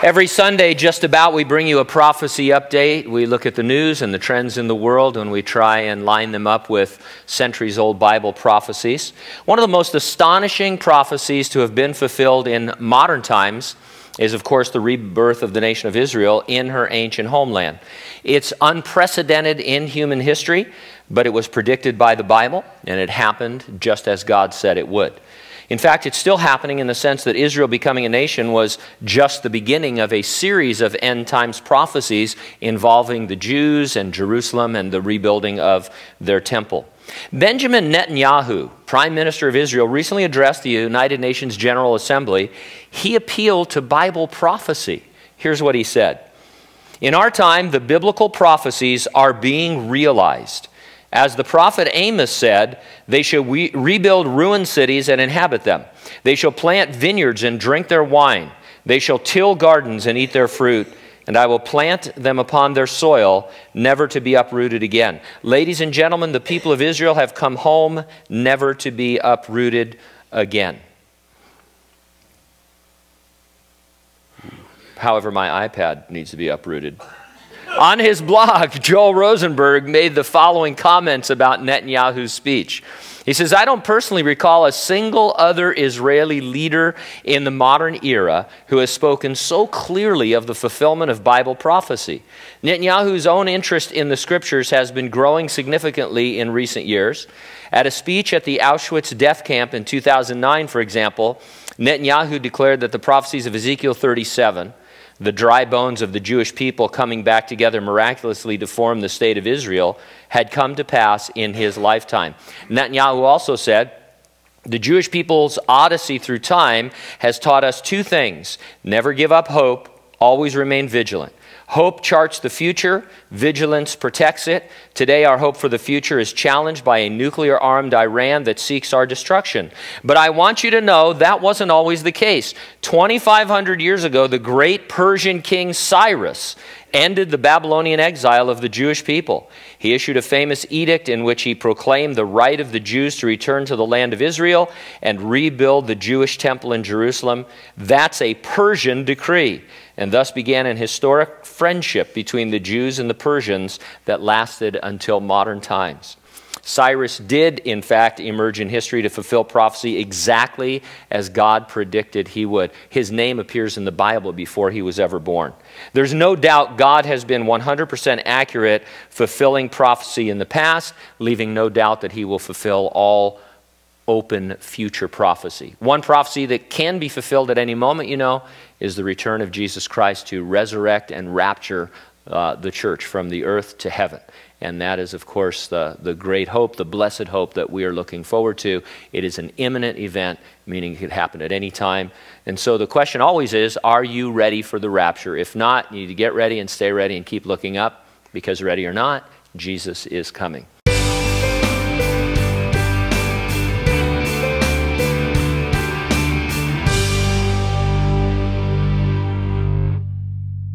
Every Sunday, just about, we bring you a prophecy update. We look at the news and the trends in the world and we try and line them up with centuries old Bible prophecies. One of the most astonishing prophecies to have been fulfilled in modern times is, of course, the rebirth of the nation of Israel in her ancient homeland. It's unprecedented in human history, but it was predicted by the Bible and it happened just as God said it would. In fact, it's still happening in the sense that Israel becoming a nation was just the beginning of a series of end times prophecies involving the Jews and Jerusalem and the rebuilding of their temple. Benjamin Netanyahu, Prime Minister of Israel, recently addressed the United Nations General Assembly. He appealed to Bible prophecy. Here's what he said In our time, the biblical prophecies are being realized. As the prophet Amos said, they shall re- rebuild ruined cities and inhabit them. They shall plant vineyards and drink their wine. They shall till gardens and eat their fruit. And I will plant them upon their soil, never to be uprooted again. Ladies and gentlemen, the people of Israel have come home, never to be uprooted again. However, my iPad needs to be uprooted. On his blog, Joel Rosenberg made the following comments about Netanyahu's speech. He says, I don't personally recall a single other Israeli leader in the modern era who has spoken so clearly of the fulfillment of Bible prophecy. Netanyahu's own interest in the scriptures has been growing significantly in recent years. At a speech at the Auschwitz death camp in 2009, for example, Netanyahu declared that the prophecies of Ezekiel 37, the dry bones of the Jewish people coming back together miraculously to form the state of Israel had come to pass in his lifetime. Netanyahu also said, the Jewish people's odyssey through time has taught us two things never give up hope, always remain vigilant. Hope charts the future, vigilance protects it. Today, our hope for the future is challenged by a nuclear armed Iran that seeks our destruction. But I want you to know that wasn't always the case. 2,500 years ago, the great Persian king Cyrus ended the Babylonian exile of the Jewish people. He issued a famous edict in which he proclaimed the right of the Jews to return to the land of Israel and rebuild the Jewish temple in Jerusalem. That's a Persian decree and thus began an historic friendship between the Jews and the Persians that lasted until modern times. Cyrus did, in fact, emerge in history to fulfill prophecy exactly as God predicted he would. His name appears in the Bible before he was ever born. There's no doubt God has been 100% accurate fulfilling prophecy in the past, leaving no doubt that he will fulfill all open future prophecy. One prophecy that can be fulfilled at any moment, you know, is the return of Jesus Christ to resurrect and rapture uh, the church from the earth to heaven. And that is, of course, the, the great hope, the blessed hope that we are looking forward to. It is an imminent event, meaning it could happen at any time. And so the question always is are you ready for the rapture? If not, you need to get ready and stay ready and keep looking up, because ready or not, Jesus is coming.